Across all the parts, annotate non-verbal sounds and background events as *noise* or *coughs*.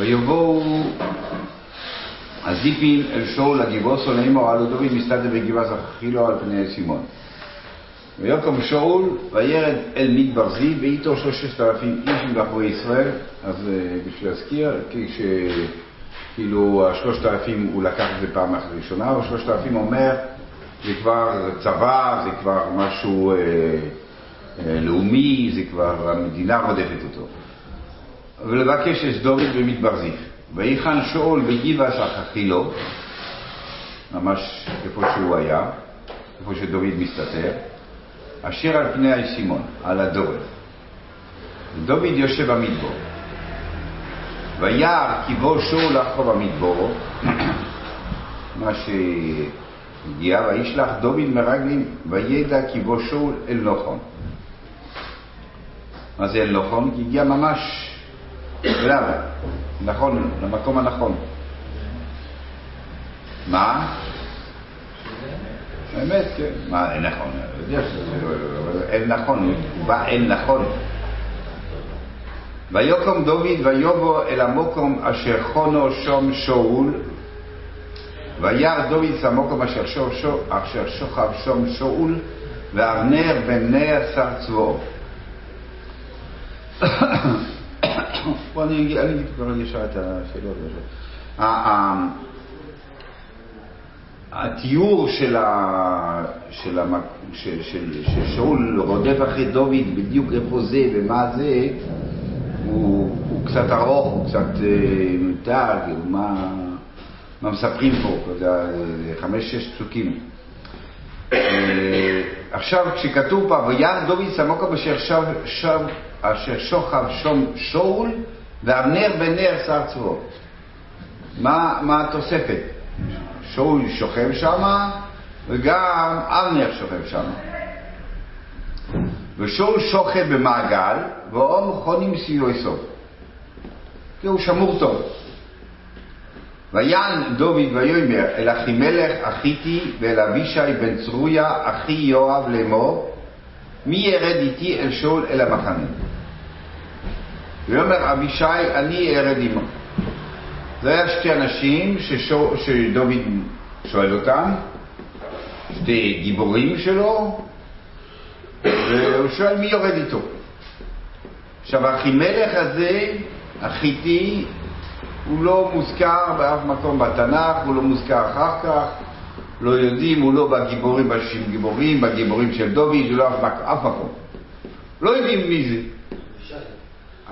ויבואו הזיפים אל שאול הגיבוסו לאמור הלו דוד מסתדר בגבעה זכחילו על פני סימון. ויקום שאול וירד אל מדבר זיו ואיתו שלושת אלפים איש מבחורי ישראל אז אה, בשביל להזכיר. כאילו השלושת אלפים הוא לקח את זה פעם ראשונה, או שלושת אלפים אומר זה כבר צבא, זה כבר משהו אה, אה, לאומי, זה כבר המדינה רודפת אותו. ולבקש את דוד במדבר זיו. ויחן שאול בגבעה שכחילו, ממש איפה שהוא היה, איפה שדוד מסתתר, אשר על פני הישימון, על הדור. דוד יושב במדבור. וירא כי בוא שאול אחו במדבור, *clears throat* מה שהגיע, וישלח דוד מרגלים, וידע כי בוא שאול אל נוחון. מה זה אל נוחון? כי הגיע ממש אליו, נכון, למקום הנכון. מה? האמת, כן. מה, אין נכון? אין נכון, הוא בא אין נכון. ויקום דוד ויבוא אל המקום אשר חונו שום שאול וירא דוד את המקום אשר, אשר שוכב שום שאול ואבנר בן נר שר צבאו. *laughs* בוא אני אגיד כבר ישר את השאלות. התיאור של, ה... של, המק... של, של, של שאול רודף אחרי דוד, בדיוק איפה זה ומה זה, הוא, הוא קצת ארוך, הוא קצת מותג, אה, מה, מה מספרים פה, כזה חמש-שש פסוקים. אה, עכשיו, כשכתוב פה, וירא דוד סמוקה אשר שב, שב, אשר שוכב שום שאול, ואבנר בן נר שר צבאו. מה, מה התוספת? שאול שוכב שם, וגם אבנר שוכב שם. ושאול שוכב במעגל, ואום חונים סביבו סוף. כי הוא שמור טוב. ויען דוד ויאמר אל אחימלך אחיתי ואל אבישי בן צרויה אחי יואב לאמור מי ירד איתי אל שאול אל המחנה? ויאמר אבישי אני ארד עמו. זה היה שתי אנשים שדוד שואל אותם, שתי גיבורים שלו, והוא שואל מי יורד איתו. עכשיו, אחימלך הזה, החיתי, הוא לא מוזכר באף מקום בתנ"ך, הוא לא מוזכר אחר כך, לא יודעים, הוא לא בגיבורים, בשישים גיבורים, בגיבורים של דוד, הוא לא אף מקום. לא יודעים מי זה.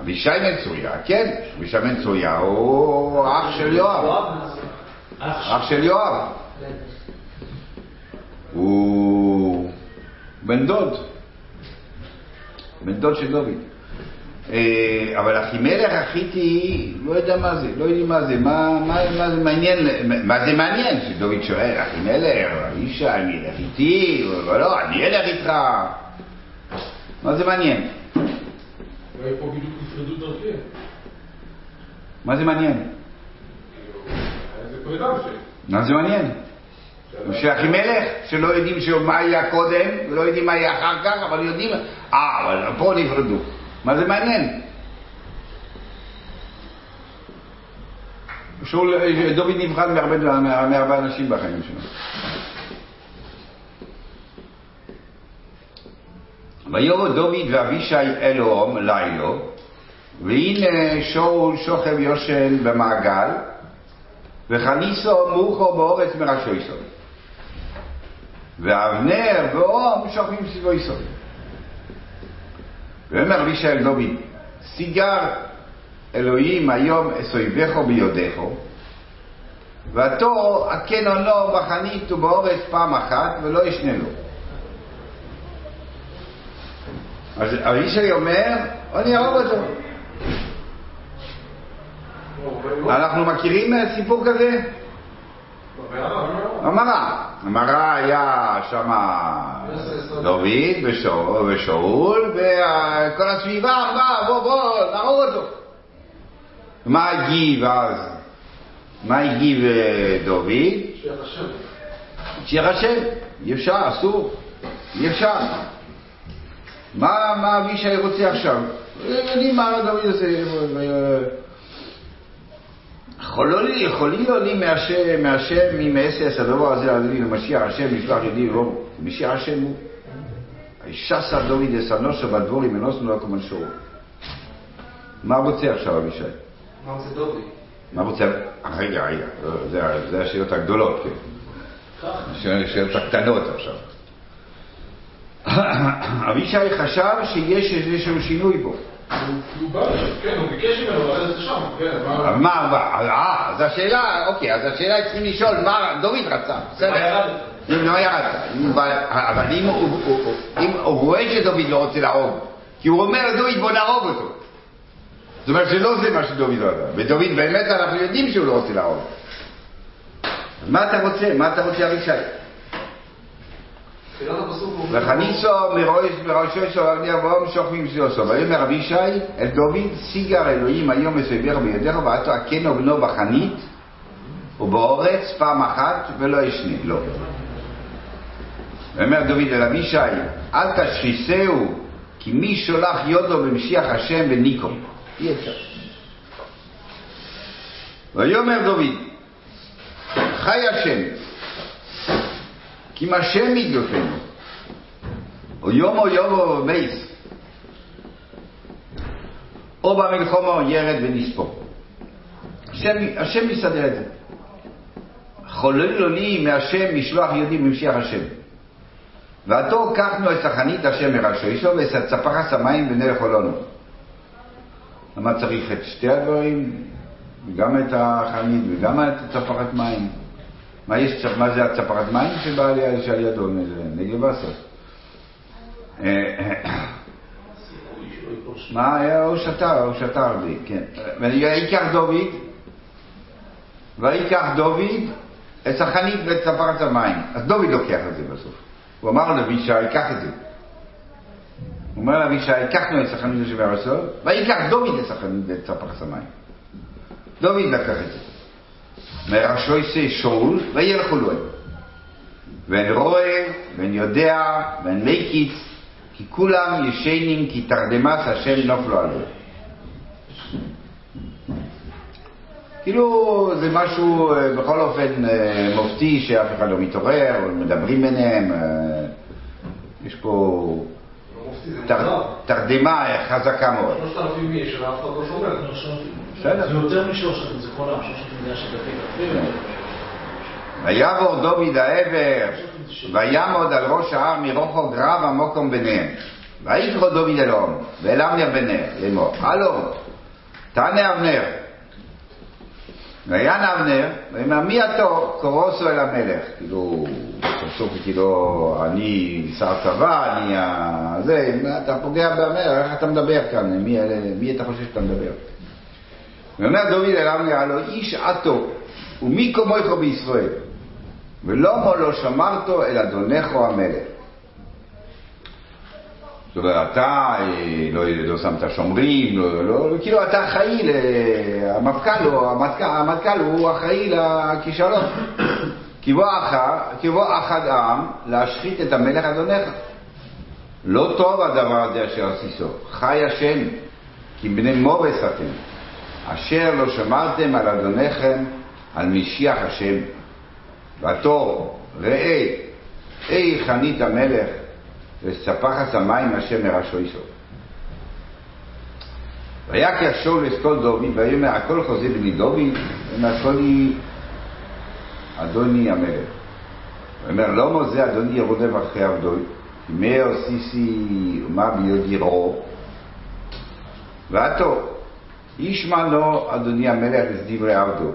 אבישי בן צוריה, כן, אבישי בן צוריה הוא אח של יואב. אח של יואב. הוא בן דוד. בן דוד של דוד. אה, אבל אחימלך החיתי, לא יודע מה זה, לא יודעים מה זה, מה, זה מעניין, מה זה מעניין? שדוד שואל, אחימלך, אבישי, אני אלך איתי, לא, אני אלך איתך. מה זה מעניין? אולי פה בדיוק נפרדו דרכיהם. מה זה מעניין? מה זה מעניין? שאחימלך, שלא יודעים מה היה קודם, ולא יודעים מה היה אחר כך, אבל יודעים, אה, אבל פה נפרדו. מה זה מעניין? דוד נבחן מהרבה אנשים בחיים שלו. ויבוא דוד ואבישי אלוהום לילו, והנה שאול שוכב יושן במעגל, וחניסו מוחו באורץ מראשו יסוד. ואבנר ואום שוכבים סביבו יסוד. ואומר אבישי אל דוד, סיגר אלוהים היום אסויבכו ביודכו, ועתו הכן עונו בחנית ובאורץ פעם אחת ולא ישנה לו. אז אבישי אומר, אני אהוב אותו. אנחנו מכירים סיפור כזה? המרה. המרה היה שם דוד ושאול וכל הסביבה אמרה בוא בוא נהרוג אותו. מה הגיב אז? מה הגיב דוד? שיחשב. אי אפשר, אסור. אי אפשר. מה אבישי רוצה עכשיו? יודעים מה דוד עושה. יכולים לו לי מהשם, מהשם, אם אעשה הדבר הזה אדוני למשיח השם, משלח ידי ולא משיח השם הוא. שסה דוד אסנושו בדבורים ונוסנו לו כמן שור. מה רוצה עכשיו אבישי? מה רוצה דוד? מה רוצה... רגע, רגע, זה, זה השאלות הגדולות, כן. השאלות הקטנות עכשיו. *coughs* אבישי חשב שיש איזשהו שינוי בו. הוא בא, כן, הוא ביקש ממנו לרדת לשם, כן, אבל מה, אה, אז השאלה, אוקיי, אז השאלה צריכים לשאול מה דוד רצה, בסדר. אם לא ירד, אבל אם הוא רואה שדוד לא רוצה להרוג, כי הוא אומר לדוד בוא נהרוג אותו. זאת אומרת שלא זה מה שדוד רצה, ודוד באמת אנחנו יודעים שהוא לא רוצה להרוג. מה אתה רוצה? מה אתה רוצה אבישי? תחילת הפסוק. וחניסו מראשו של אבני אברהם שוכבים סיוסו. ויאמר אבישי אל דוד, סיגר אלוהים היום מסביבך בידיך ואתו הכנו בנו בחנית ובאורץ פעם אחת ולא ישנה, לא. ויאמר דוד אל אבישי, אל תשחיסהו כי מי שולח יודו במשיח השם וניקום. אי אפשר. ויאמר דוד, חי השם, כי אם השם ידלופנו, או יום או יום או במלחומו ירד ונספור. השם, השם יסדר את זה. חולל לו לי מהשם משלוח יהודי ממשיח השם. ועתו קחנו את החנית השם מראשו אישו ואת צפחס המים ונלך עולנו. למה צריך את שתי הדברים? גם את החנית וגם את צפחת מים. מה, יש, מה זה הצפרת מים שבא שעל ידו? נגל וסר. מה היה? הוא שתה, הוא שתה הרבה, כן. ויקח דוד, ויקח דוד את החנית ואת צפרת המים. אז דוד לוקח את זה בסוף. הוא אמר לאבישי, קח את זה. הוא אומר לאבישי, קחנו את החנית שבארצו, ויקח דוד את החנית ואת צפרת המים. דוד לקח את זה. מראשוי שאול וילכו לו. ואין רואה, ואין יודע, ואין מקיץ, כי כולם ישנים כי תרדמס השם נופלו עליו. כאילו זה משהו בכל אופן מופתי שאף אחד לא מתעורר, מדברים ביניהם, יש פה תרדמה חזקה מאוד. שלושת אלפים איש, ואף אחד לא שומע. בסדר. זה יותר משלושת אלפים, זה כל העם, שלושת של דפי דפי. ויעבור דוד העבר, ויעמוד על ראש ההר מרוחו גרב המוקום ביניהם. ויקרא דוד אלוהים, ואל אבנר בנר, לאמור, הלו, תענה אבנר. ויען אבנר, ויאמר מי אתה קורוסו אל המלך? כאילו, סוף כאילו, אני שר צבא, אני ה... זה, אתה פוגע באבנר, איך אתה מדבר כאן? מי, מי אתה חושב שאתה מדבר? ואומר דוד אל אבנר, הלו איש עתו, ומי כמוך בישראל? ולא מו לא שמרתו אל אדונךו המלך. זאת אומרת, אתה לא, לא שמת שומרים, לא, לא, כאילו אתה אחראי, המפכ"ל, המטכ"ל, המטכ"ל הוא אחראי לכישלון. כבוא אחד העם להשחית את המלך אדונך. לא טוב הדבר הזה אשר עשיסו, חי השם, כי בני מורס אתם, אשר לא שמרתם על אדוניכם, על משיח השם. ועתו ראה, אי חנית המלך, וספחס המים השם מראשו אישו. ויקח שאול אסכול דוד, ויאמר הכל חוזר בני הכל היא אדוני המלך. ויאמר לא מוזה אדוני ירודף אחרי עבדו, כי מה עשיסי ומה ביודי רעו. ועתו, ישמע לו אדוני המלך את דברי עבדו,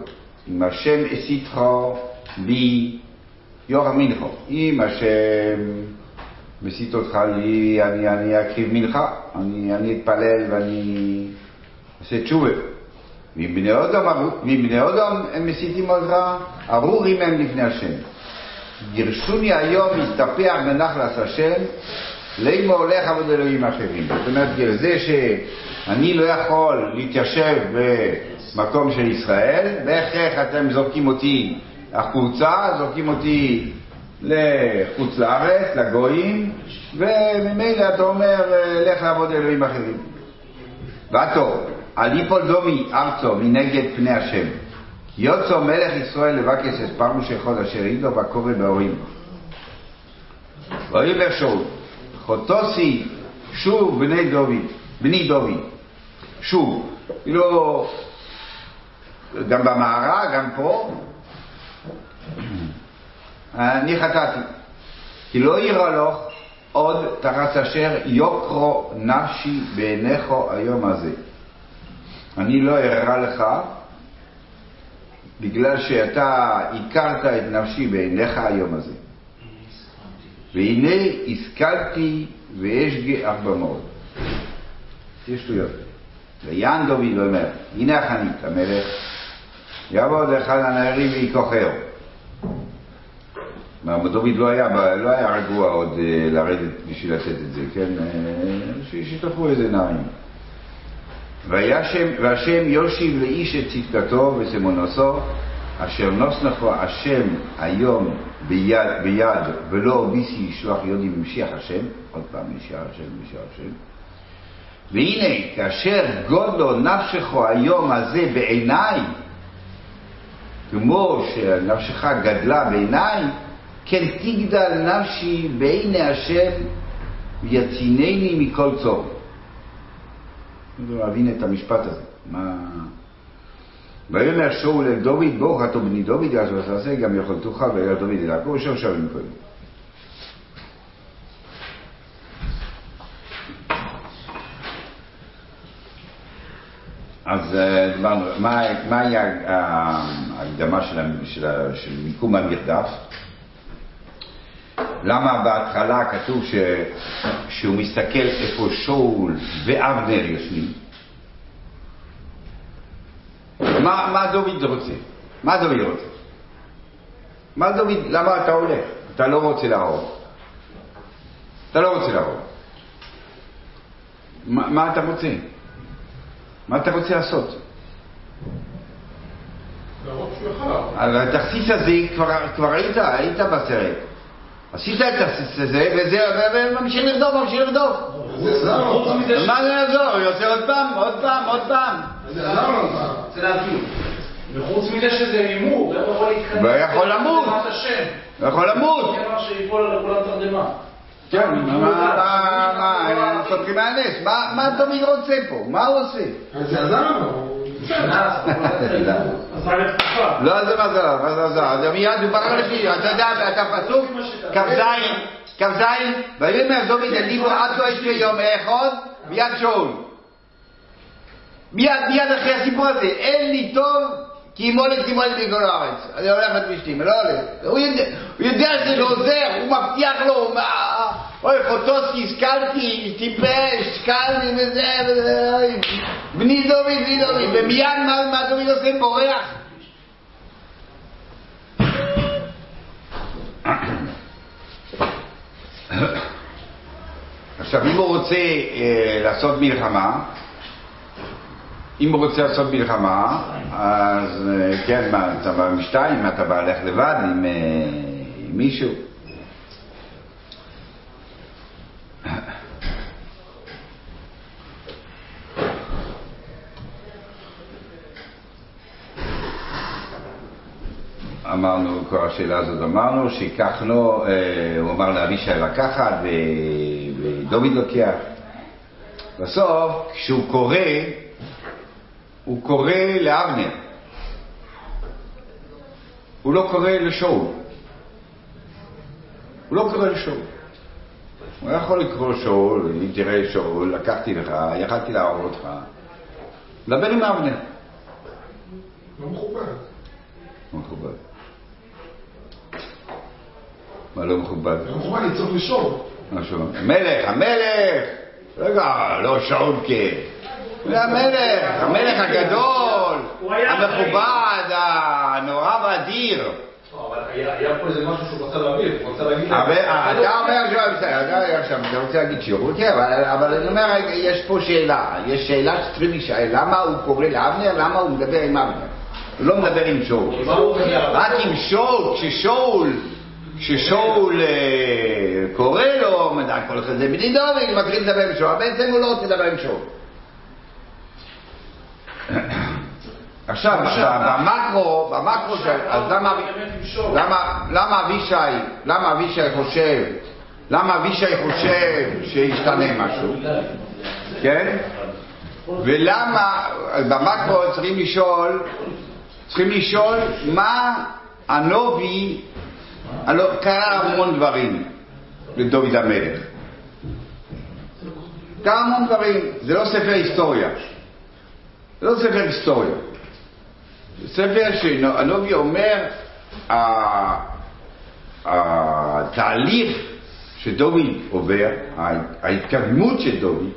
אם השם הסיתך בי יורם מנחו, אם השם מסית אותך לי, אני, אני אקריב מנחה, אני, אני אתפלל ואני אעשה תשובה. ואם בני אדם, ואם בני אדם הם מסיתים אותך, ארורים הם לפני השם. גירשוני היום הסתפח בנחלס השם, לימו הולך עבוד אלוהים אחרים. זאת אומרת, זה שאני לא יכול להתיישב במקום של ישראל, ואיך אתם זורקים אותי החוצה, זורקים אותי לחוץ לארץ, לגויים, וממילא אתה אומר, לך לעבוד אלוהים אחרים. ועתו, על יפול דומי ארצו מנגד פני השם, יוצא מלך ישראל לבקש את פרמוש אחד אשר איתו בקורא בהורים. ויאמר שאול, חוטוסי שוב בני דוד, בני דוד, שוב, כאילו, גם במערה, גם פה, אני חטאתי, כי לא ירלוך עוד תרץ אשר יוקרו נפשי בעיניך היום הזה. אני לא ארע לך בגלל שאתה הכרת את נפשי בעיניך היום הזה. והנה השכלתי ואשגה ארבע מאוד. יש שטויות. ויען דוד ואומר, הנה החנית המלך, יעבוד אחד הנערים ויקוחהו. דוד לא היה, לא היה רגוע עוד אה, לרדת בשביל לתת את זה, כן? אה, שישתפו איזה נערים. והשם יושיב לאיש את צדקתו ושמונוסו, אשר נוסנכו השם היום ביד, ביד ולא ביסי ישלוח יודי ממשיח השם, עוד פעם משיח השם, משיח השם. והנה, כאשר גודלו נפשכו היום הזה בעיניי, כמו שנפשך גדלה בעיניי, כן תגדל נפשי בעיני השם ויצינני מכל צור. אני להבין את המשפט הזה. מה... ויאמר שאול אל דוד, ברוך אתה בני דוד, אז הוא עשה גם יכולתך וירא דוד אליו. כמו שם שואלים קודם. אז דיברנו, מהי ההקדמה של מיקום המרדף? למה בהתחלה כתוב ש... שהוא מסתכל איפה שאול ואבנר יושבים? מה, מה דוד רוצה? מה דוד רוצה? מה דוד, למה אתה הולך? אתה לא רוצה להרוג. אתה לא רוצה להרוג. מה, מה אתה רוצה? מה אתה רוצה לעשות? על התכסיס הזה כבר, כבר היית, היית בסרט. עשית את הזה, וזה, וממשיך לרדוף, ממשיך לרדוף. מזה ש... מה זה יעזור? הוא עושה עוד פעם, עוד פעם, עוד פעם. זה להבין. וחוץ מזה שזה הימור, הוא יכול להתכנס? והוא יכול למות. לתרדמת השם. הוא יכול למות. מי אמר שיפול על כולם תרדמה? כן, מה, מה, מה, הם סותרים מהנס. מה מה דוד רוצה פה? מה הוא עושה? אז זה עזר לו. לא, זה זה, מה זה, מיד דובר על לפי, אתה יודע, אתה פסוק, כ"ז, כ"ז, ויאמר דוד אל דיבו עד כה יש לי יום אחד, מיד שאול. מיד, מיד אחרי הסיפור הזה, אין לי טוב כי ימולת תימולת בכל הארץ. אני הולך את פלישתים, לא הולך. הוא יודע, שזה לא עוזר, הוא מבטיח לו, אוי, פוטוסקי, השכלתי, טיפש, השכלתי וזה, וזה, אוי, בני דוד, בני דוד, ומיד מה מה דוד עושה? בורח. עכשיו, אם הוא רוצה אה, לעשות מלחמה, אם הוא רוצה לעשות מלחמה, אז אה, כן, מה, אתה בא עם שתיים, אתה בא ללכת לבד עם, אה, עם מישהו. אמרנו, כל השאלה הזאת אמרנו, שייקח לו, אה, הוא אמר לאבישי לקחת ודוד לוקח. בסוף, כשהוא קורא, הוא קורא לאבנר. הוא לא קורא לשאול. הוא לא קורא לשאול. הוא היה יכול לקרוא שאול, אם תראה שאול, לקחתי לך, יכלתי להרוג אותך. דבר עם אבנר. לא מכובד. לא מכובד. מה לא מכובד? לא מכובד לצעוק לשאול. משהו. המלך, המלך! רגע, לא שאול כן. זה המלך, המלך הגדול, המכובד, הנורא והאדיר. לא, היה פה איזה משהו שהוא רצה להביא, הוא רצה להגיד... אתה אומר שהוא בסדר, עכשיו, אתה רוצה להגיד שיעור, כן, אבל- אני אומר, יש פה שאלה, יש שאלה שצריכים להישאל, למה הוא קורא לאבנר, למה הוא מדבר עם אבנר? הוא לא מדבר עם שאול. הוא? רק עם שאול, כששאול, כששאול אה, קורא לו, מדע כל אחד זה בני דוד, מתחיל לדבר עם שאול, בעצם הוא לא רוצה לדבר עם שאול. עכשיו, ב- במקרו, במקרו, אז למה, אבישי, למה אבישי חושב, למה אבישי חושב שישתנה משהו, כן? ולמה, במקרו צריכים לשאול, צריכים לשאול מה הנובי, קרה המון דברים לדוד המלך. קרה המון דברים, זה לא ספר היסטוריה. זה לא ספר היסטוריה. ספר שהנובי אומר, התהליך שדוד עובר, ההתקדמות של דוד,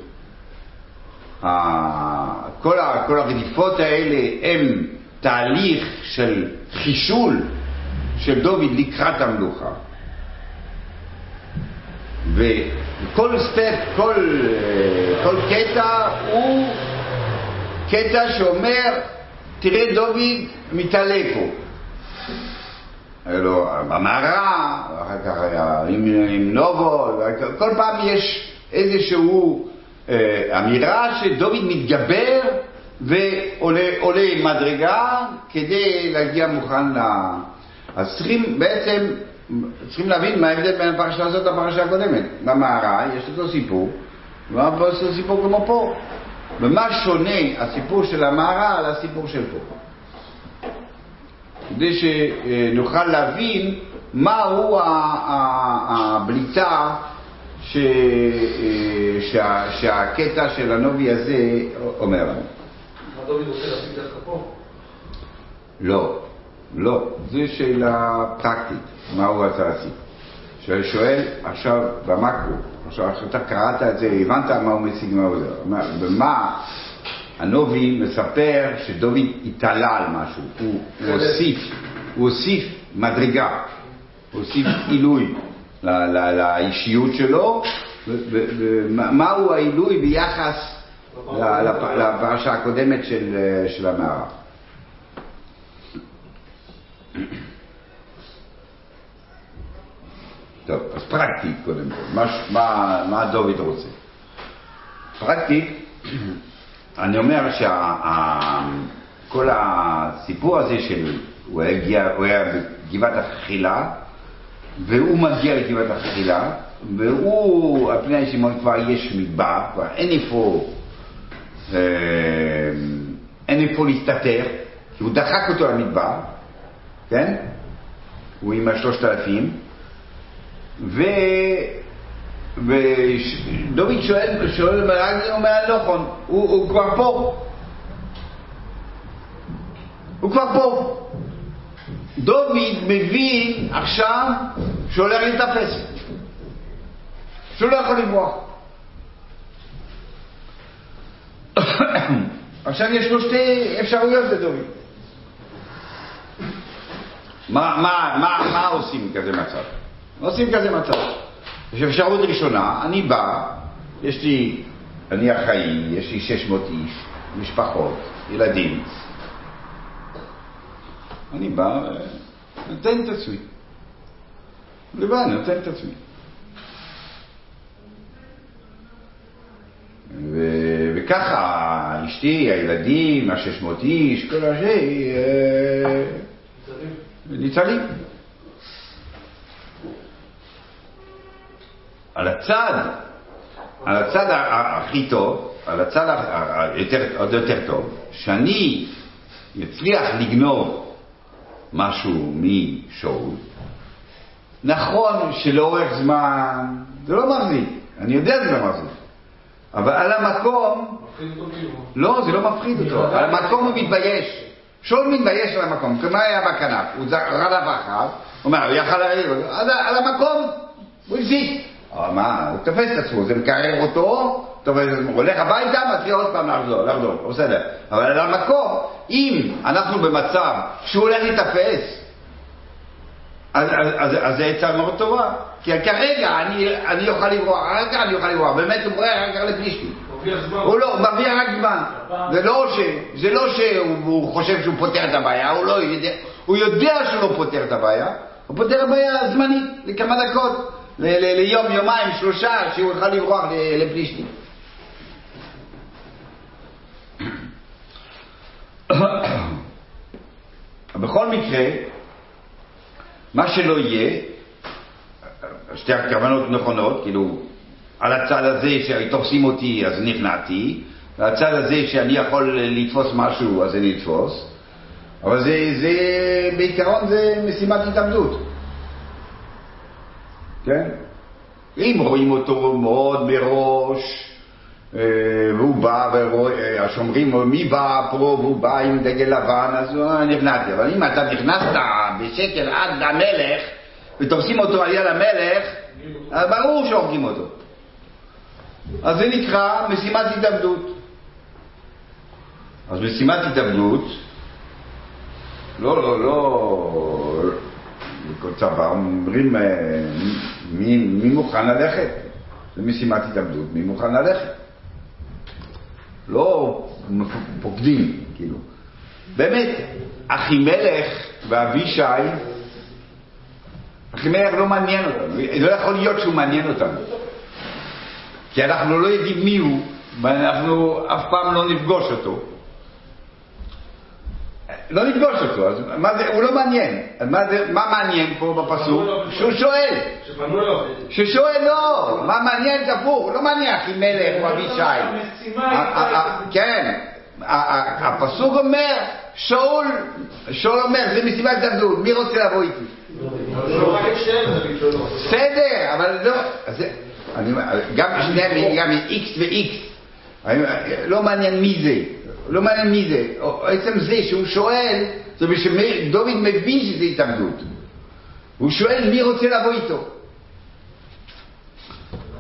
ה- כל, הרדיפות האלה הם תהליך של חישול של דוד לקראת המלוכה. וכל סטפ, כל, אה, כל קטע הוא קטע שאומר, תראה דוד מתעלה פה. היה לו במערה, אחר כך היה עם, עם נובו, כל פעם יש איזשהו אה, אמירה שדוד מתגבר ועולה עולה מדרגה כדי להגיע מוכן ל... אז צריכים בעצם, צריכים להבין מה ההבדל בין הפרשה הזאת לפרשה הקודמת. במערה יש אותו סיפור, ואותו סיפור כמו פה. במה שונה הסיפור של המערה על הסיפור של פה? כדי שנוכל להבין מהו הבליטה ש... שה... שהקטע של הנובי הזה אומר לנו. מה דוד רוצה להשיג דווקא פה? לא, לא, זו שאלה פרקטית, מה הוא רצה להשיג. שואל עכשיו במקרו, עכשיו אתה קראת את זה, הבנת מה הוא משיג, מה הוא זה, מה- במה הנובי מספר שדוד התעלה על משהו, הוא, הוא הוסיף, הוא הוסיף מדרגה, הוא הוסיף עילוי לאישיות שלו, ומהו העילוי ביחס לפרשה הקודמת של, של המערה. טוב, אז פרקטית קודם כל, מה, מה, מה דוד רוצה? פרקטית, *clears throat* אני אומר שכל הסיפור הזה של, הוא הגיע, הוא היה בגבעת החילה, והוא מגיע לגבעת החילה, והוא, על פני הישימון כבר יש מדבר, כבר אין איפה, אה, אין איפה להסתתר, כי הוא דחק אותו למדבר, כן? הוא עם השלושת אלפים, ו... ודוד שואל, שואל הוא אומר, נכון, הוא, הוא כבר פה. הוא כבר פה. דוד מבין עכשיו שהוא הולך להתאפס, שהוא לא יכול לברוח. *coughs* עכשיו יש לו שתי אפשרויות לדוד. מה, מה, מה, מה עושים כזה מצב? עושים כזה מצב? יש אפשרות ראשונה, אני בא, יש לי, אני אחראי, יש לי 600 איש, משפחות, ילדים. אני בא, נותן את עצמי. לבד, נותן את עצמי. ו- וככה, אשתי, הילדים, ה-600 איש, כל הזה, אה, ניצלים. על הצד, על הצד הכי טוב, על הצד עוד יותר טוב, שאני אצליח לגנוב משהו משאול, נכון שלאורך זמן זה לא מחזיק, אני יודע שזה לא מחזיק, אבל על המקום, כאילו. לא, זה לא מפחיד אותו, על המקום הוא מתבייש. שאול מתבייש על המקום, כי מה היה בכנף? הוא רדף אחריו, הוא אומר, הוא יכל אז על המקום הוא הזיק. מה, הוא תופס את עצמו, זה מקרר אותו, תופס את עצמו, הולך הביתה, מתחיל עוד פעם לחזור, לחזור, בסדר. אבל על המקום, אם אנחנו במצב שהוא הולך להיתפס, אז, אז, אז, אז זה עצה מאוד טובה. כי כרגע אני, אני אוכל לברוח, אחר כך אני אוכל לברוח, באמת הוא בורח אחר כך לפלישתים. זמן. הוא לא, הוא מרוויח רק זמן. זה לא, ש, זה לא שהוא הוא חושב שהוא פותר את הבעיה, הוא לא יודע, הוא יודע שהוא לא פותר את הבעיה, הוא פותר את הבעיה זמנית, לכמה דקות, ליום, יומיים, שלושה, שהוא יוכל לברוח לפלישתים. *coughs* מקרה, מה שלא יהיה, שתי הכוונות נכונות, כאילו, על הצד הזה שתופסים אותי אז נכנעתי, ועל הצד הזה שאני יכול לתפוס משהו אז אני אתפוס, אבל זה, זה, בעיקרון זה משימת התאבדות. כן? אם רואים אותו מאוד מראש, אה, והוא בא, והשומרים, מי בא פה, והוא בא עם דגל לבן, אז הוא נכנעתי. אבל אם אתה נכנסת בשקל עד המלך, ותופסים אותו על יד המלך, אז ברור שהורגים אותו. אז זה נקרא משימת התאבדות. אז משימת התאבדות, לא, לא, לא, צבא אומרים אה, מי, מי מוכן ללכת? זה משימת התאבדות, מי מוכן ללכת? לא פוקדים, כאילו. באמת, אחימלך ואבישי, אחימלך לא מעניין אותנו, לא יכול להיות שהוא מעניין אותנו. כי אנחנו לא יודעים מי הוא, ואנחנו אף פעם לא נפגוש אותו. לא נפגוש אותו, אז מה זה, הוא לא מעניין. מה, זה, מה מעניין פה בפסוק? שהוא שואל. ששואל לא, מה מעניין זה הפוך, לא מעניין אחימלך או אבישי. כן, הפסוק אומר, שאול, שאול אומר, זה מסיבת התאבדות, מי רוצה לבוא איתי? לא. בסדר, אבל לא, גם שניהם, גם אני אומר, לא מעניין מי זה, לא מעניין מי זה, עצם זה שהוא שואל, זה שדוד מבין שזה התאבדות, הוא שואל מי רוצה לבוא איתו.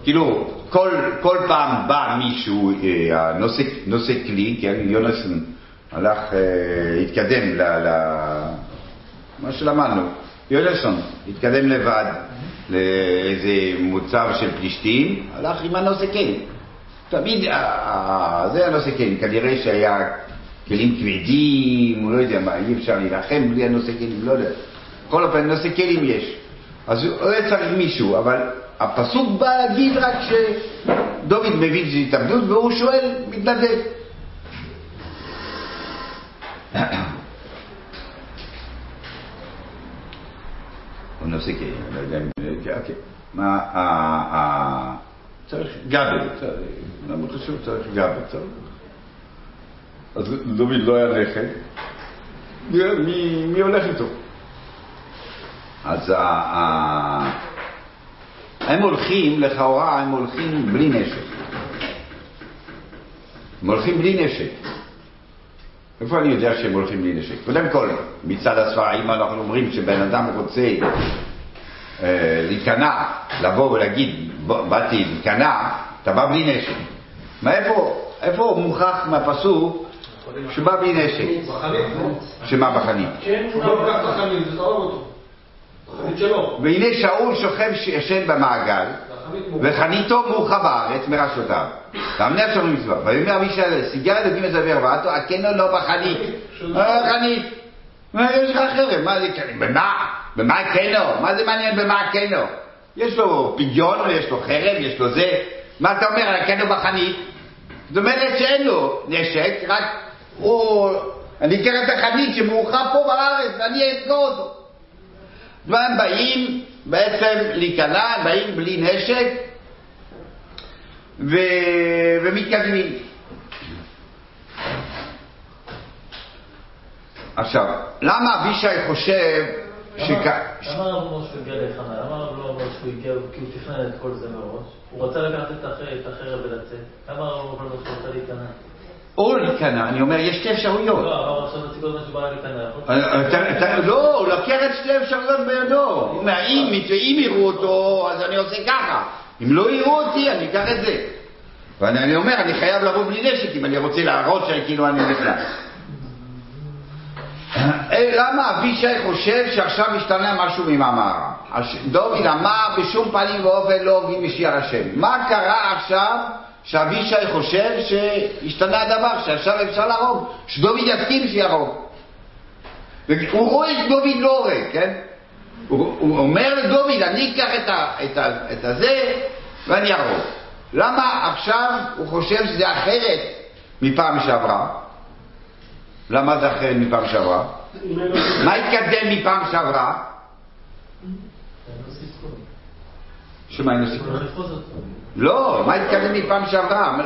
כאילו, כל, כל פעם בא מישהו, אה, נושא, נושא כלי, כן, יונסון הלך, אה, התקדם ל... ל מה שלמדנו, יונסון התקדם לבד לאיזה מוצב של פלישתים, הלך עם הנושא כלי. תמיד, אה, אה, זה הנושא כלים, כנראה שהיה כלים כבדים, לא יודע מה, אי אפשר להילחם בלי הנושא כלים, לא יודע. בכל אופן, נושא כלים יש. אז הוא היה צריך מישהו, אבל הפסוק בא להגיד רק שדוד מבין שזה התאבדות והוא שואל, מתנדב. *coughs* הוא נושא כלים, אני לא יודע אם... אוקיי. מה, ה... צריך צריך, למה חשוב צריך גבל, צריך. אז דוד לא היה נכד, מי, מי הולך איתו? אז ה, ה, הם הולכים, לכאורה הם הולכים בלי נשק. הם הולכים בלי נשק. איפה אני יודע שהם הולכים בלי נשק? קודם כל, מצד הספרים אנחנו אומרים שבן אדם רוצה להיכנע, לבוא ולהגיד, "בוא, באתי להיכנע, אתה בא בלי נשק. מאיפה, איפה מוכח מהפסוק שבא בלי נשק? בחנית. שמה בחנית? כן, הוא לא לקח את החנית, זה תהרוג אותו. והנה שאול שוכב שישן במעגל. וחניתו מאוחה בארץ מראשותיו. ואמנר שלום מצווה. ויאמר אבישי סיגר אלוקים אזבר ואתו הכנו לו בחנית. אה, חנית. יש לך חרב? מה זה כן? במה? במה כנו? מה זה מעניין במה כנו? יש לו פדיון, יש לו חרב, יש לו זה. מה אתה אומר על הכנו בחנית? זאת אומרת שאין לו נשק, רק הוא... אני אקח את החנית שמאוחה פה בארץ ואני אסגור אותו. והם באים בעצם להיכנע, באים בלי נשק ו... ומתקדמים. עכשיו, למה אבישי חושב. למה הרב משה הגיע להיכנע? למה הרב לא אמר שהוא הגיע, כי הוא תכנן את כל זה מראש? הוא רצה לקחת את הח- את החרב ולצאת. למה הרב לא רצה להיכנע? או להיכנע, אני אומר, יש שתי אפשרויות. לא, הרב עכשיו מציג עוד משהו שבא להיכנע. אה, אתה- לא, הוא לוקח את שתי האפשרויות בידו. הוא אומר, אם יראו אותו, אז אני עושה ככה. אם לא יראו אותי, אני אקח את זה. ואני אני אומר, אני חייב לבוא בלי נשק אם אני רוצה להראות שכאילו אני נכנס. אה, למה אבישי חושב שעכשיו השתנה משהו ממאמר? דוד אמר בשום פנים ואופן לא הורגים משיח השם. מה קרה עכשיו שאבישי חושב שהשתנה הדבר, שעכשיו אפשר להרוג? שדוד יסכים שיהרוג. הוא רואה שדוד לא הורג, כן? הוא, הוא אומר לדוד, אני אקח את, ה, את, ה, את הזה ואני אהרוג. למה עכשיו הוא חושב שזה אחרת מפעם שעברה? למה זה אחרת מפעם שעברה? מה התקדם מפעם שעברה? שמה אין לו. לא, מה התקדם מפעם שעברה?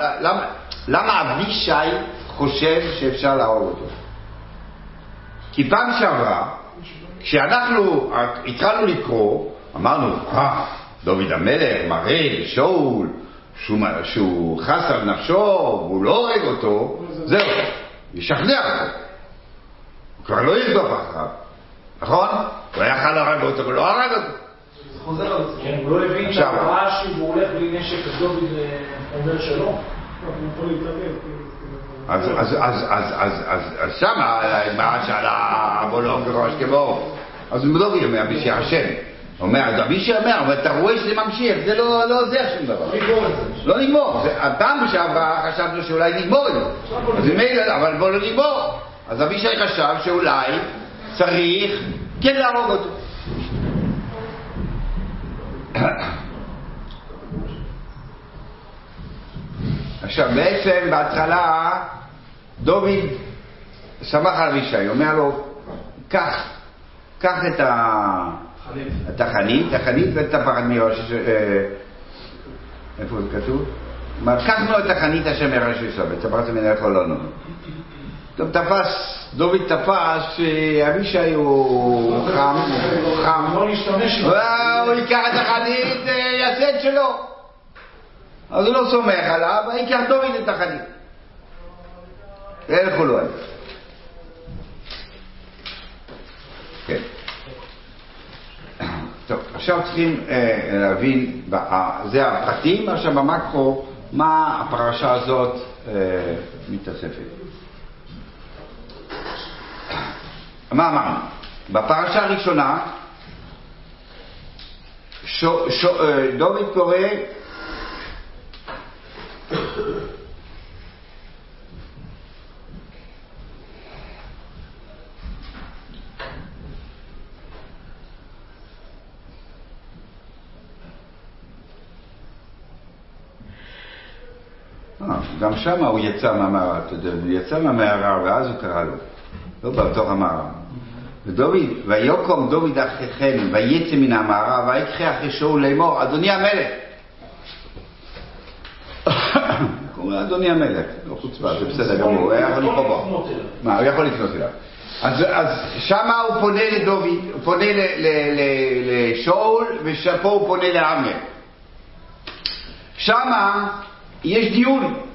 למה, אבישי חושב שאפשר להרוג אותו? כי פעם שעברה, כשאנחנו התחלנו לקרוא, אמרנו, אה, דוד המלך מראה לשאול שהוא, שהוא חס על נפשו והוא לא הורג אותו, זהו, ישכנע אותו. הוא כבר לא ירדוף אחריו, נכון? הוא היה יכול להרוג אותו ולא הרג אותו. זה חוזר על עצמו. כן, הוא לא הבין את. הרעש והוא הולך בלי נשק, אז דוד אה, אומר שלא. אז, שמה הגמרא שאלה בוא לא גרוש כמו אז הוא לא אומר אבישי השם אומר, אז אבישי אומר, אבל אתה רואה שזה ממשיך, זה לא, לא עוזר שום דבר. לא נגמור. זה- הפעם שעברה חשבנו שאולי נגמור את זה. אז ממילא, אבל בוא לא נגמור. אז אבישי חשב שאולי צריך כן להרוג אותו. *coughs* עכשיו, בעצם בהתחלה דוד סמך על אבישי, אומר לו, קח, קח את ה... החנית ואת הפחד מראש, איפה זה כתוב? לו את החנית אשר מראש יסוד, וצפרת ממנה חולנו. טוב, תפס, דוד תפס שאבישי הוא חם, הוא חם. לא הוא ייקח את החנית, אה, יעשה את שלו. אז הוא לא סומך עליו, ייקח דוד את החנית. ילכו לו. כן. טוב, עכשיו צריכים אה, להבין, ב- זה הפרטים, עכשיו במקרו, מה הפרשה הזאת אה, מתאספת. מה אמרנו? בפרשה הראשונה, שו, שו, אה, דוד קורא אה, גם שם הוא יצא מהמערה, אתה יודע, הוא יצא מהמערה ואז הוא קרא לו, לא בתוך המערה. ודוד, ויקום דוד אחיכם, ויצא מן המערה, ויקחה אחרי שאול לאמור, אדוני המלך. *coughs* קורא אדוני המלך, לא חוצפה, זה בסדר גמור, הוא יכול לקרוא. מה, הוא יכול לפנות אליו. אז, שמה הוא פונה לדוד, הוא פונה לשאול, ופה הוא פונה לאבנר. שמה יש דיון.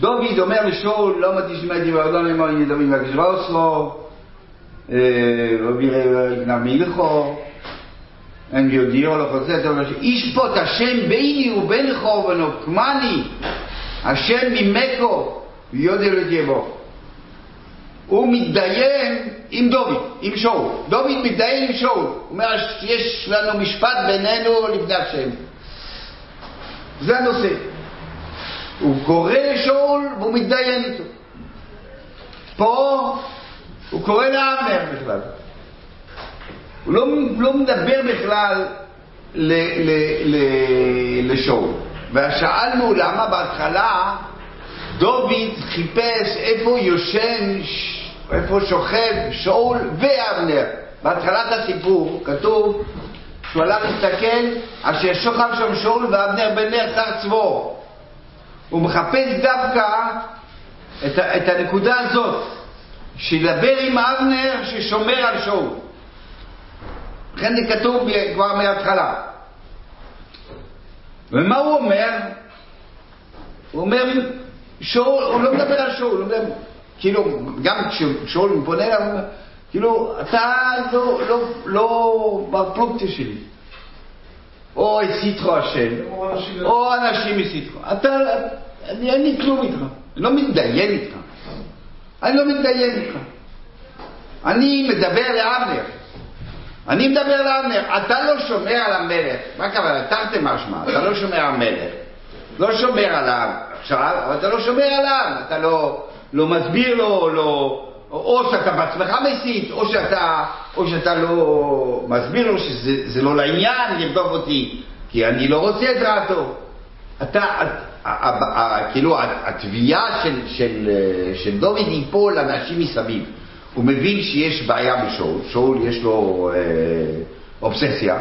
דוד אומר לשאול, לא מתיש מדי ואדון אמור הנה דוד מבקש ואוסרו, לא בירא יגנב מילכו, אין יודיעו לא חוצה, טוב, ישפוט השם ביני ובינך ונוקמני, השם ממקו ויודע לגבו. הוא מתדיין עם דוד, עם שאול. דוד מתדיין עם שאול. הוא אומר, יש לנו משפט בינינו לפני השם. זה הנושא. הוא קורא לשאול והוא מתדיין איתו. פה הוא קורא לאבנר בכלל. הוא לא, לא מדבר בכלל ל, ל, ל, לשאול. ושאלנו למה בהתחלה דוד חיפש איפה יושן, איפה שוכב שאול ואבנר. בהתחלת הסיפור כתוב שהוא הלך להסתכל, אשר שוכב שם שאול ואבנר בן נר שר צבור. הוא מחפש דווקא את, את הנקודה הזאת, שידבר עם אבנר ששומר על שאול. לכן זה כתוב כבר מההתחלה. ומה הוא אומר? הוא אומר, שאול, הוא לא מדבר על שאול, הוא מדבר, כאילו, גם כששאול פונה אליו, אומר, כאילו, אתה לא, לא, לא בפלוגתא שלי. או הסיתך השם, או אנשים- הסיתך. אתה, אני, אין לי כלום איתך, אני לא מתדיין איתך. אני לא מתדיין איתך. אני מדבר לאבנר. אני מדבר לאבנר, אתה לא שומר על המלך. מה הכוונה? תרתי משמע, אתה לא שומר על המלך. לא שומר עליו עכשיו, אבל אתה לא שומר עליו. אתה לא, לא מסביר לו, לא... או שאתה בעצמך מסית, או שאתה, או שאתה לא מסביר לו שזה זה לא לעניין לרדוף אותי, כי אני לא רוצה את רעתו. אתה, כאילו, התביעה של, של, של דוד היא פה לאנשים מסביב. הוא מבין שיש בעיה בשאול, שאול יש לו אה, אובססיה,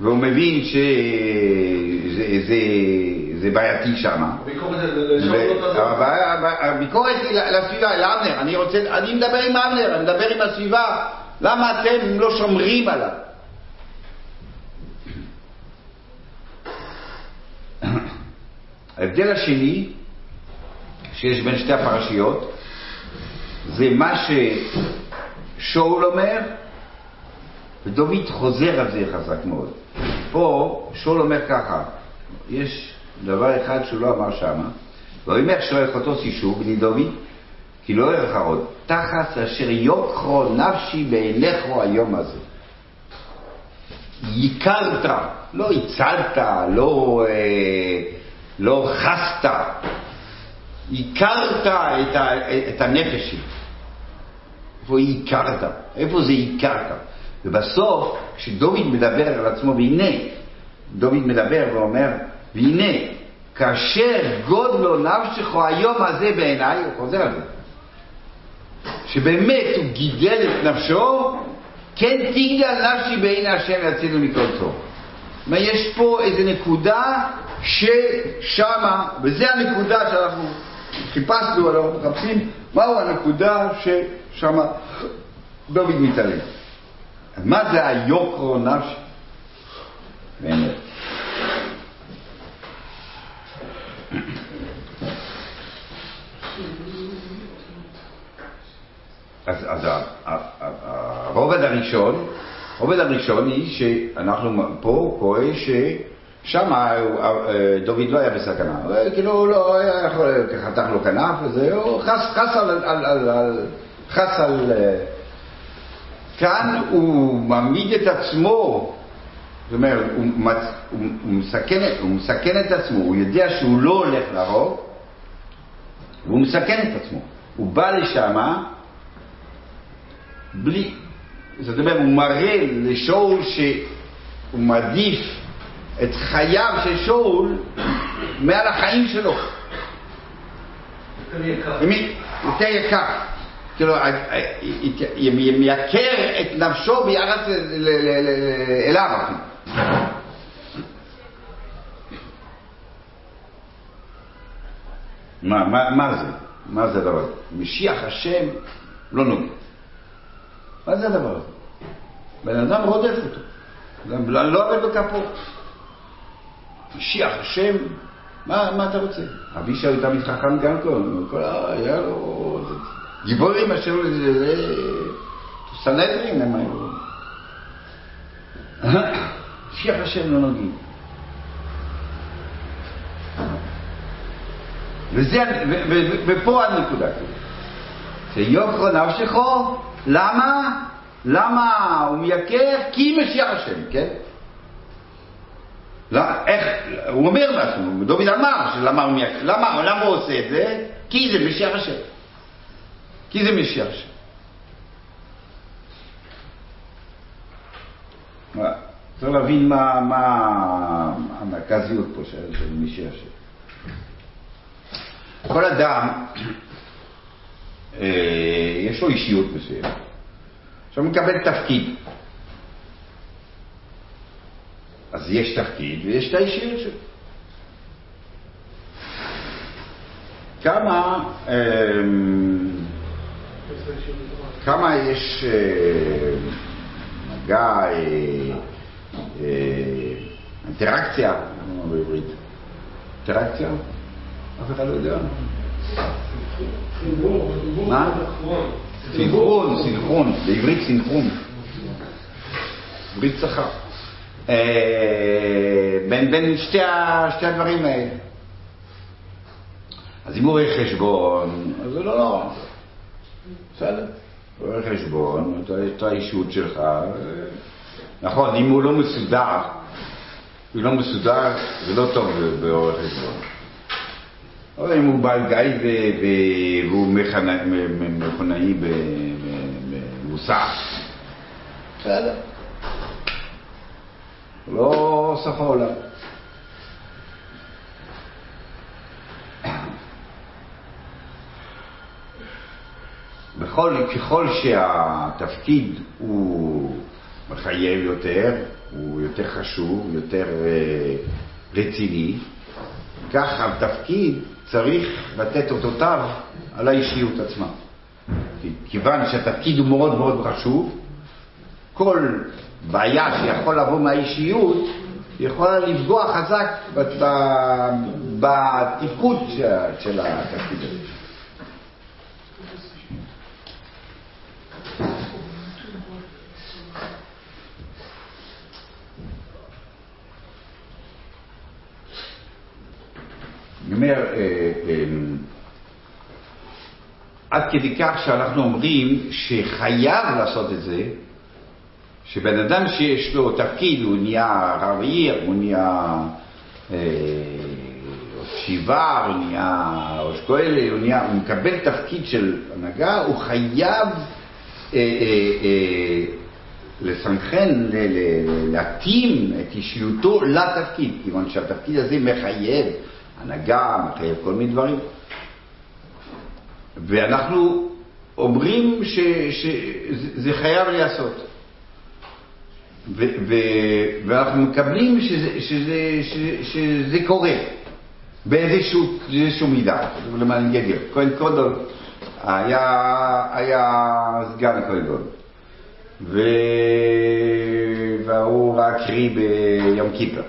והוא מבין שזה זה, בעייתי שמה. הביקורת היא לסביבה, לאבנר, אני רוצה, אני מדבר עם אבנר, אני מדבר עם הסביבה, למה אתם לא שומרים עליו? ההבדל השני שיש בין שתי הפרשיות זה מה ששאול אומר ודוד חוזר על זה חזק מאוד. פה שאול אומר ככה, יש דבר אחד שהוא לא אמר שמה, ויאמר שואל סישוב בני דוד, כי לא ירך עוד, תחת אשר יוקרו נפשי בעיניך היום הזה. ייכרת, לא הצלת, לא, אה, לא חסת, הכרת את, ה, את הנפש שלי. איפה הכרת? איפה זה הכרת? ובסוף, כשדוד מדבר על עצמו, והנה, דוד מדבר ואומר, והנה, כאשר גודלו נפשך היום הזה בעיניי, הוא חוזר על זה, שבאמת הוא גידל את נפשו, כן תגדל נפשי בעיני השם יצאנו מכל אומרת, יש פה איזו נקודה ששמה, וזו הנקודה שאנחנו חיפשנו, אנחנו מחפשים מהו הנקודה ששמה דוד מתעלם. מה זה היוקרו נפשי? באמת. אז, אז הרובד הראשון, הרובד הראשון היא שאנחנו פה קורא ששם דוד לא היה בסכנה, אה, כאילו הוא לא היה יכול, חתך לו כנף וזה, הוא חס, חס על, חס על, אה, כאן הוא מעמיד את עצמו, זאת אומרת, הוא, מצ, הוא, הוא, מסכן, הוא מסכן את עצמו, הוא יודע שהוא לא הולך להרוג, והוא מסכן את עצמו. הוא בא לשמה בלי, זאת אומרת, הוא מראה לשאול שהוא מעדיף את חייו של שאול מעל החיים שלו. יותר יקר. יותר יקר. כאילו, מייקר את נפשו ביחס אליו. מה, מה, מה זה? מה זה הדבר הזה? משיח השם לא נוגע. מה זה הדבר הזה? בן אדם רודף אותו. גם לא לא עובד בכפו. משיח השם, מה, מה אתה רוצה? אבישי הוא תמיד חכם גם כן, כל ה- היה לו גיבורים אשר לזה, סנהדרין הם היו. *coughs* משיח השם לא נוגעים. וזה, ופה הנקודה כאילו. שיוקרו נפשכו, למה? למה הוא מייקר? כי משיח השם, כן? לא, איך, הוא אומר בעצמו, דוד אמר, שלמה הוא מייקר, למה, למה הוא עושה את זה? כי זה משיח השם. כי זה משיח השם. צריך להבין מה, מה המרכזיות פה של, משיח השם. כל אדם, יש לו אישיות מסוימת. עכשיו הוא מקבל תפקיד. אז יש תפקיד ויש את האישיות שלו. כמה, אה, כמה יש אה, מגע, אה, אה, אינטראקציה? אינטראקציה? אף אחד לא יודע. מה? סינכרון, סינכרון, בעברית סינכרון. ברית שכר. אה, בין, בין שתי, שתי הדברים האלה. אז אם הוא רואה חשבון, אז זה לא נורא. בסדר. הוא רואה חשבון, את האישות שלך. אה, נכון, אם הוא לא מסודר, הוא לא מסודר, זה לא טוב בעורך חשבון. אבל אם הוא בעל גיא והוא מכונאי ב- ב- במוסך, בסדר. לא סוף העולם. ככל, ככל שהתפקיד הוא מחייב יותר, הוא יותר חשוב, יותר אה, רציני, כך התפקיד צריך לתת אותותיו על האישיות עצמה. כיוון שהתפקיד הוא מאוד מאוד חשוב, כל בעיה שיכול לבוא מהאישיות יכולה לפגוע חזק בתפקוד של התפקיד הזה. אני אומר, אה, אה, עד כדי כך שאנחנו אומרים שחייב לעשות את זה, שבן אדם שיש לו תפקיד, הוא נהיה רב עיר, הוא נהיה אה, שיבה, הוא נהיה ראש כהל, הוא, נהיה, הוא מקבל תפקיד של הנהגה, הוא חייב לסנכרן, להתאים את אישיותו לתפקיד, כיוון שהתפקיד הזה מחייב הנהגה, מחייב כל מיני דברים. ואנחנו אומרים שזה חייב להיעשות. ואנחנו מקבלים שזה, שזה, שזה, שזה קורה באיזשהו, מידה. למה אני? כהן קודל היה, היה סגן כהן קודל. והוא רק קרי ביום כיפר,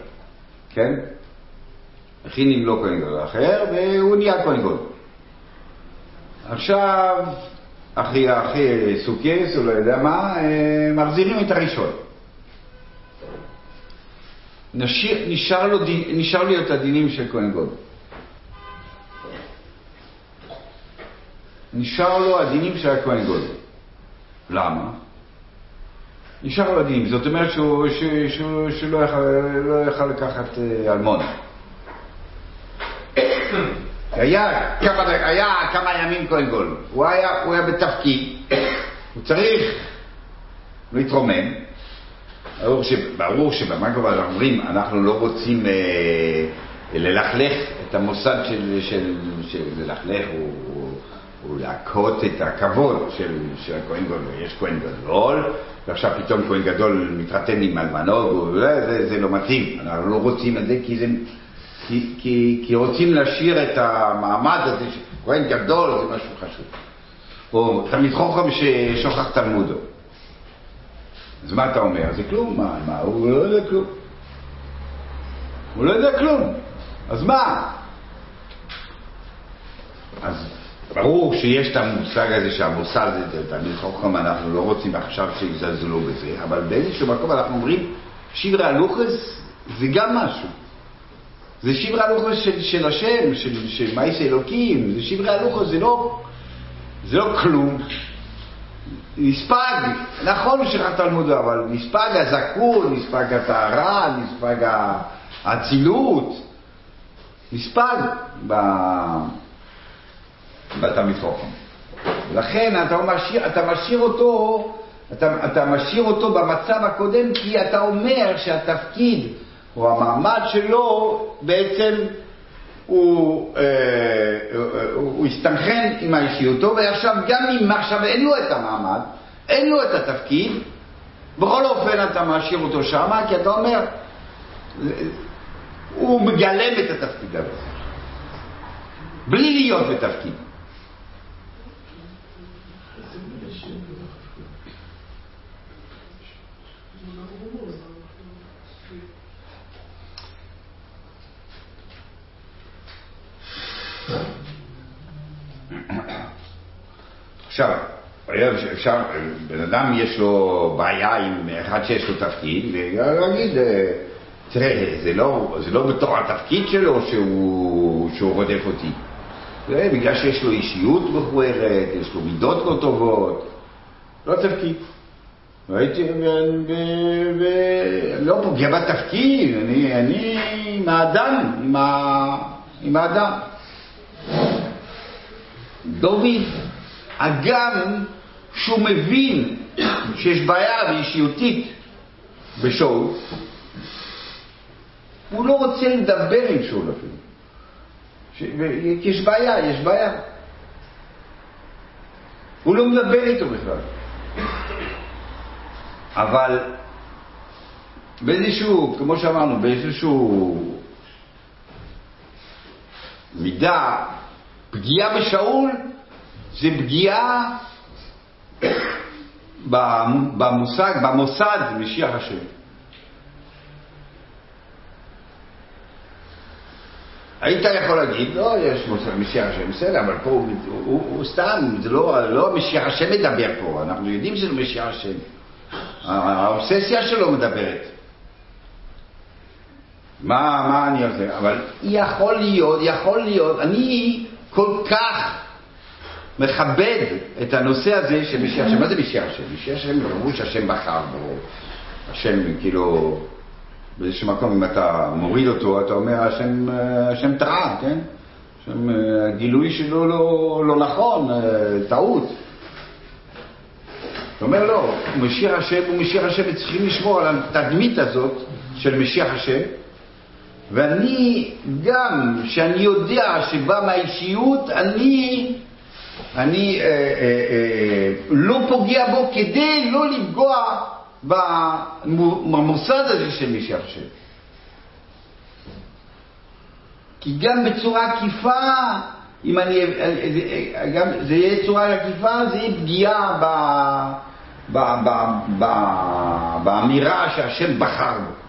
כן? הכינים לו כהן גדול אחר, והוא נהיה כהן גדול. עכשיו, אחי, אחי סוכס, הוא לא יודע מה, אה, מחזירים את הראשון. נשאר, נשאר, לו, נשאר לי את הדינים של כהן גדול. נשאר לו הדינים של הכהן גדול. למה? נשאר לו הדינים, זאת אומרת שהוא, שהוא, שהוא, שהוא לא יכל, לא לקחת אה, אלמון. היה כמה, היה כמה ימים כהן גול, הוא היה, הוא היה בתפקיד, *coughs* הוא צריך להתרומם. ברור, ברור שבמקום אנחנו אומרים, אנחנו לא רוצים אה, ללכלך את המוסד של, של, של ללכלך הוא, הוא להכות את הכבוד של, של הכהן גדול. יש כהן גדול, ועכשיו פתאום כהן גדול מתחתן עם אלמנות, זה, זה לא מתאים. אנחנו לא רוצים את זה כי זה כי, כי, כי רוצים להשאיר את המעמד הזה, כהן גדול זה משהו חשוב. או תלמיד חוכם ששוכח תלמודו. אז מה אתה אומר? זה כלום, מה, מה, הוא לא יודע כלום. הוא לא יודע כלום. אז מה? אז ברור שיש את המושג הזה שהמוסד זה תלמיד חוכם, אנחנו לא רוצים עכשיו שיזלזלו בזה, אבל באיזשהו מקום אנחנו אומרים, שברי הלוחס זה גם משהו. זה שברי הלוחס של, של השם, של, של מייס אלוקים, זה שברי הלוחס, זה לא, זה לא כלום. נספג, נכון שכחת תלמודו, אבל נספג הזכות, נספג הטהרה, נספג האצילות, נספג בתלמיד חוכם. לכן אתה משאיר, אתה משאיר אותו, אתה, אתה משאיר אותו במצב הקודם כי אתה אומר שהתפקיד או המעמד שלו בעצם הוא, אה, הוא הסתנכרן עם האישיותו, ועכשיו גם אם עכשיו אין לו את המעמד, אין לו את התפקיד, בכל אופן אתה משאיר אותו שם, כי אתה אומר, הוא מגלם את התפקיד הזה, בלי להיות בתפקיד. עכשיו, אפשר, בן אדם יש לו בעיה עם אחד שיש לו תפקיד, ולהגיד, אה, תראה, זה לא, זה לא בתור התפקיד שלו שהוא, שהוא רודף אותי. זה בגלל שיש לו אישיות מכוערת, יש לו מידות לא טובות, לא תפקיד. והייתי, לא פוגע בתפקיד, אני, אני עם האדם, עם, ה, עם האדם. דוד הגם שהוא מבין שיש בעיה אישיותית בשאול, הוא לא רוצה לדבר עם שאול אפילו. ש... יש בעיה, יש בעיה. הוא לא מדבר איתו בכלל. אבל באיזשהו, כמו שאמרנו, באיזשהו מידה, פגיעה בשאול זה פגיעה במושג, במוסד משיח השם. היית יכול להגיד, לא, יש מושג משיח השם, בסדר, אבל פה הוא, הוא, הוא סתם, זה לא, לא משיח השם מדבר פה, אנחנו יודעים שזה משיח השם. האובססיה שלו מדברת. מה, מה אני עושה? אבל יכול להיות, יכול להיות, אני כל כך מכבד את הנושא הזה של משיח השם. מה זה משיח השם? משיח השם ברור שהשם בחר בו. השם, כאילו, באיזשהו מקום, אם אתה מוריד אותו, אתה אומר, השם, השם טעה, כן? השם, הגילוי שלו לא, לא נכון, טעות. אתה אומר, לא, משיח השם הוא משיח השם, וצריכים לשמור על התדמית הזאת של משיח השם. ואני, גם שאני יודע שבא מהאישיות, אני, אני אה, אה, אה, לא פוגע בו כדי לא לפגוע במוסד הזה של משיח השם. כי גם בצורה עקיפה, אם אני, גם זה יהיה צורה עקיפה, זה יהיה פגיעה ב, ב, ב, באמירה שהשם בחר בו.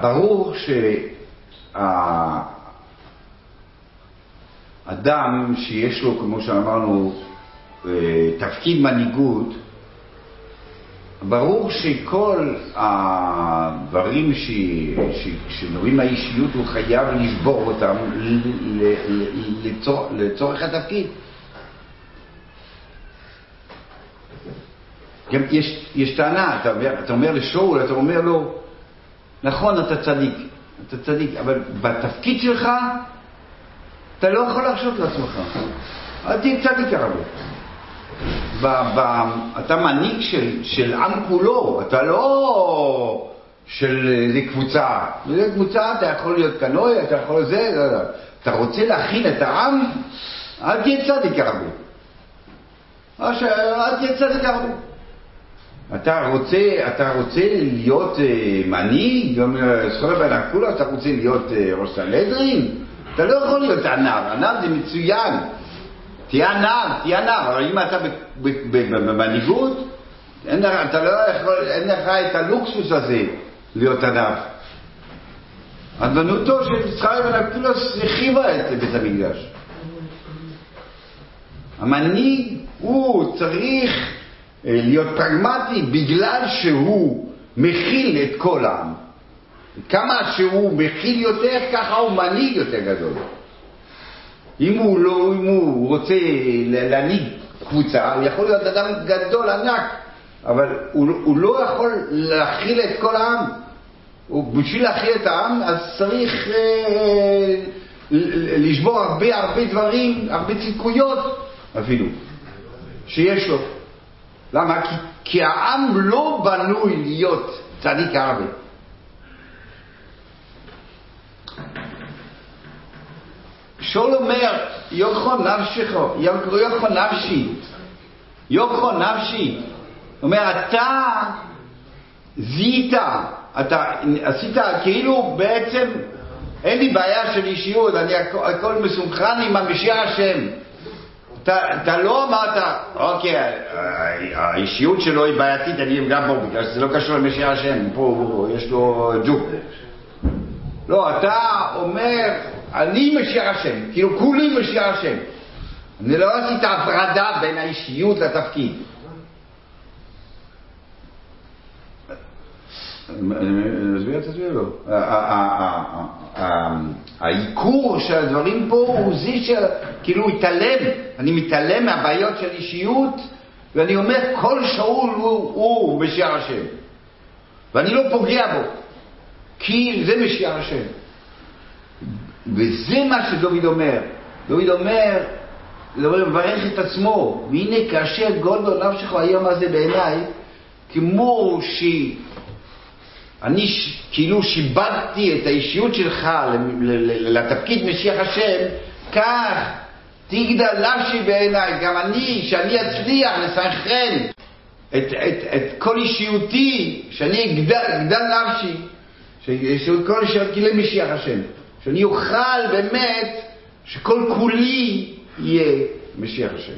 ברור שהאדם שיש לו, כמו שאמרנו, תפקיד מנהיגות, ברור שכל הדברים ש... ש... שנובעים מהאישיות הוא חייב לשבור אותם לצור... לצורך התפקיד. גם יש, יש טענה, אתה אומר, אתה אומר לשאול, אתה אומר לו, נכון, אתה צדיק, אתה צדיק, אבל בתפקיד שלך אתה לא יכול להרשות לעצמך. אל תהיה צדיק הרבה. אתה מנהיג של, של עם כולו, אתה לא של איזה קבוצה. איזה קבוצה אתה יכול להיות קנוי, אתה יכול זה, לא, לא. אתה רוצה להכין את העם, אל תהיה צדיק הרבה. אל תהיה צדיק הרבה. אתה רוצה, אתה רוצה להיות uh, מנהיג, זכויות בין הכולה, אתה רוצה להיות uh, ראש סנהדרין? אתה לא יכול להיות ענב, ענב זה מצוין. תהיה ענב, תהיה ענב, אבל אם אתה במנהיגות, אין, אתה לא יכול, אין לך את הלוקסוס הזה להיות ענב. ענוותנותו של בן אקולוס הרחיבה את בית המקדש. המנהיג הוא צריך להיות פרגמטי בגלל שהוא מכיל את כל העם. כמה שהוא מכיל יותר, ככה הוא מנהיג יותר גדול. אם הוא, לא, אם הוא רוצה להנהיג קבוצה, הוא יכול להיות אדם גדול, ענק, אבל הוא, הוא לא יכול להכיל את כל העם. בשביל להכיל את העם, אז צריך אה, לשבור הרבה הרבה דברים, הרבה ציפויות אפילו, שיש לו. למה? כי, כי העם לא בנוי להיות צדיק ערבי. שאול אומר, יוכו נפשך, יוכו נפשי, יוכו נפשי. אומר, אתה זיהית, אתה עשית כאילו בעצם, אין לי בעיה של אישיות, אני הכל מסונכרן עם המשיח השם. אתה לא אמרת, אוקיי, האישיות שלו היא בעייתית, אני גם פה, בגלל שזה לא קשור למשיח השם, פה יש לו ג'וק. לא, אתה אומר, אני משיח השם, כאילו כולי משיח השם. אני לא עשית הפרדה בין האישיות לתפקיד. אני אסביר את עצמי לא. העיקור של הדברים פה הוא זה שכאילו התעלם, אני מתעלם מהבעיות של אישיות ואני אומר כל שאול הוא משיח השם ואני לא פוגע בו כי זה משיח השם וזה מה שדוד אומר. דוד אומר, לברך את עצמו. והנה כאשר גודל נפשך היום הזה בעיניי, כמו שאני ש- כאילו שיבדתי את האישיות שלך לתפקיד משיח השם, כך תגדל נפשי בעיניי, גם אני, שאני אצליח לסנכרן את, את, את כל אישיותי, שאני אגדל, אגדל נפשי, שכל אישיותי למשיח השם, שאני אוכל באמת שכל כולי יהיה משיח השם.